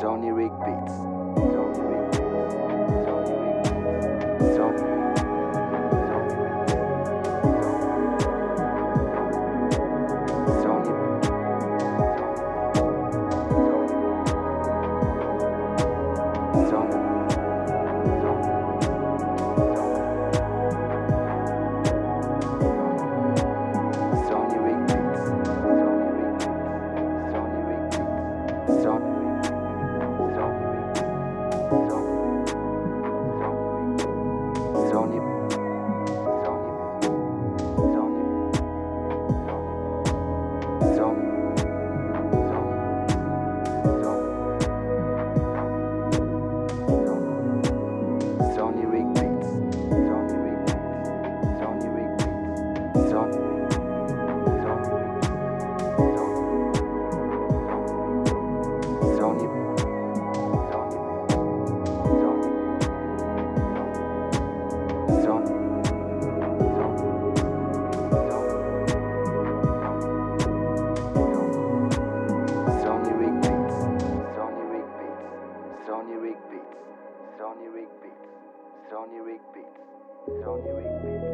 Slownirik Beats. so Slownirik Beats, Slownirik Beats, Slownirik Beats, Slownirik Beats,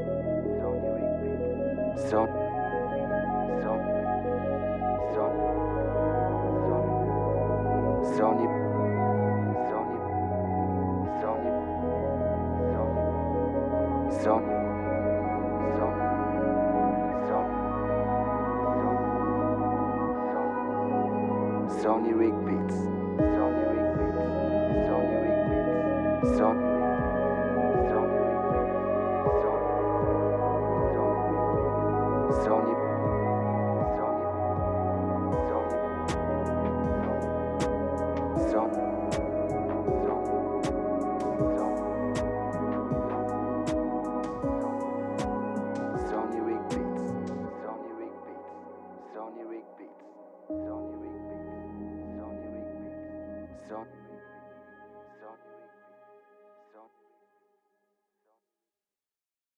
Slownirik Beats, Sony Sony Sony Sony Sony Sony Sony Sony Sony Sony Sony Slownirik Beats. Zone.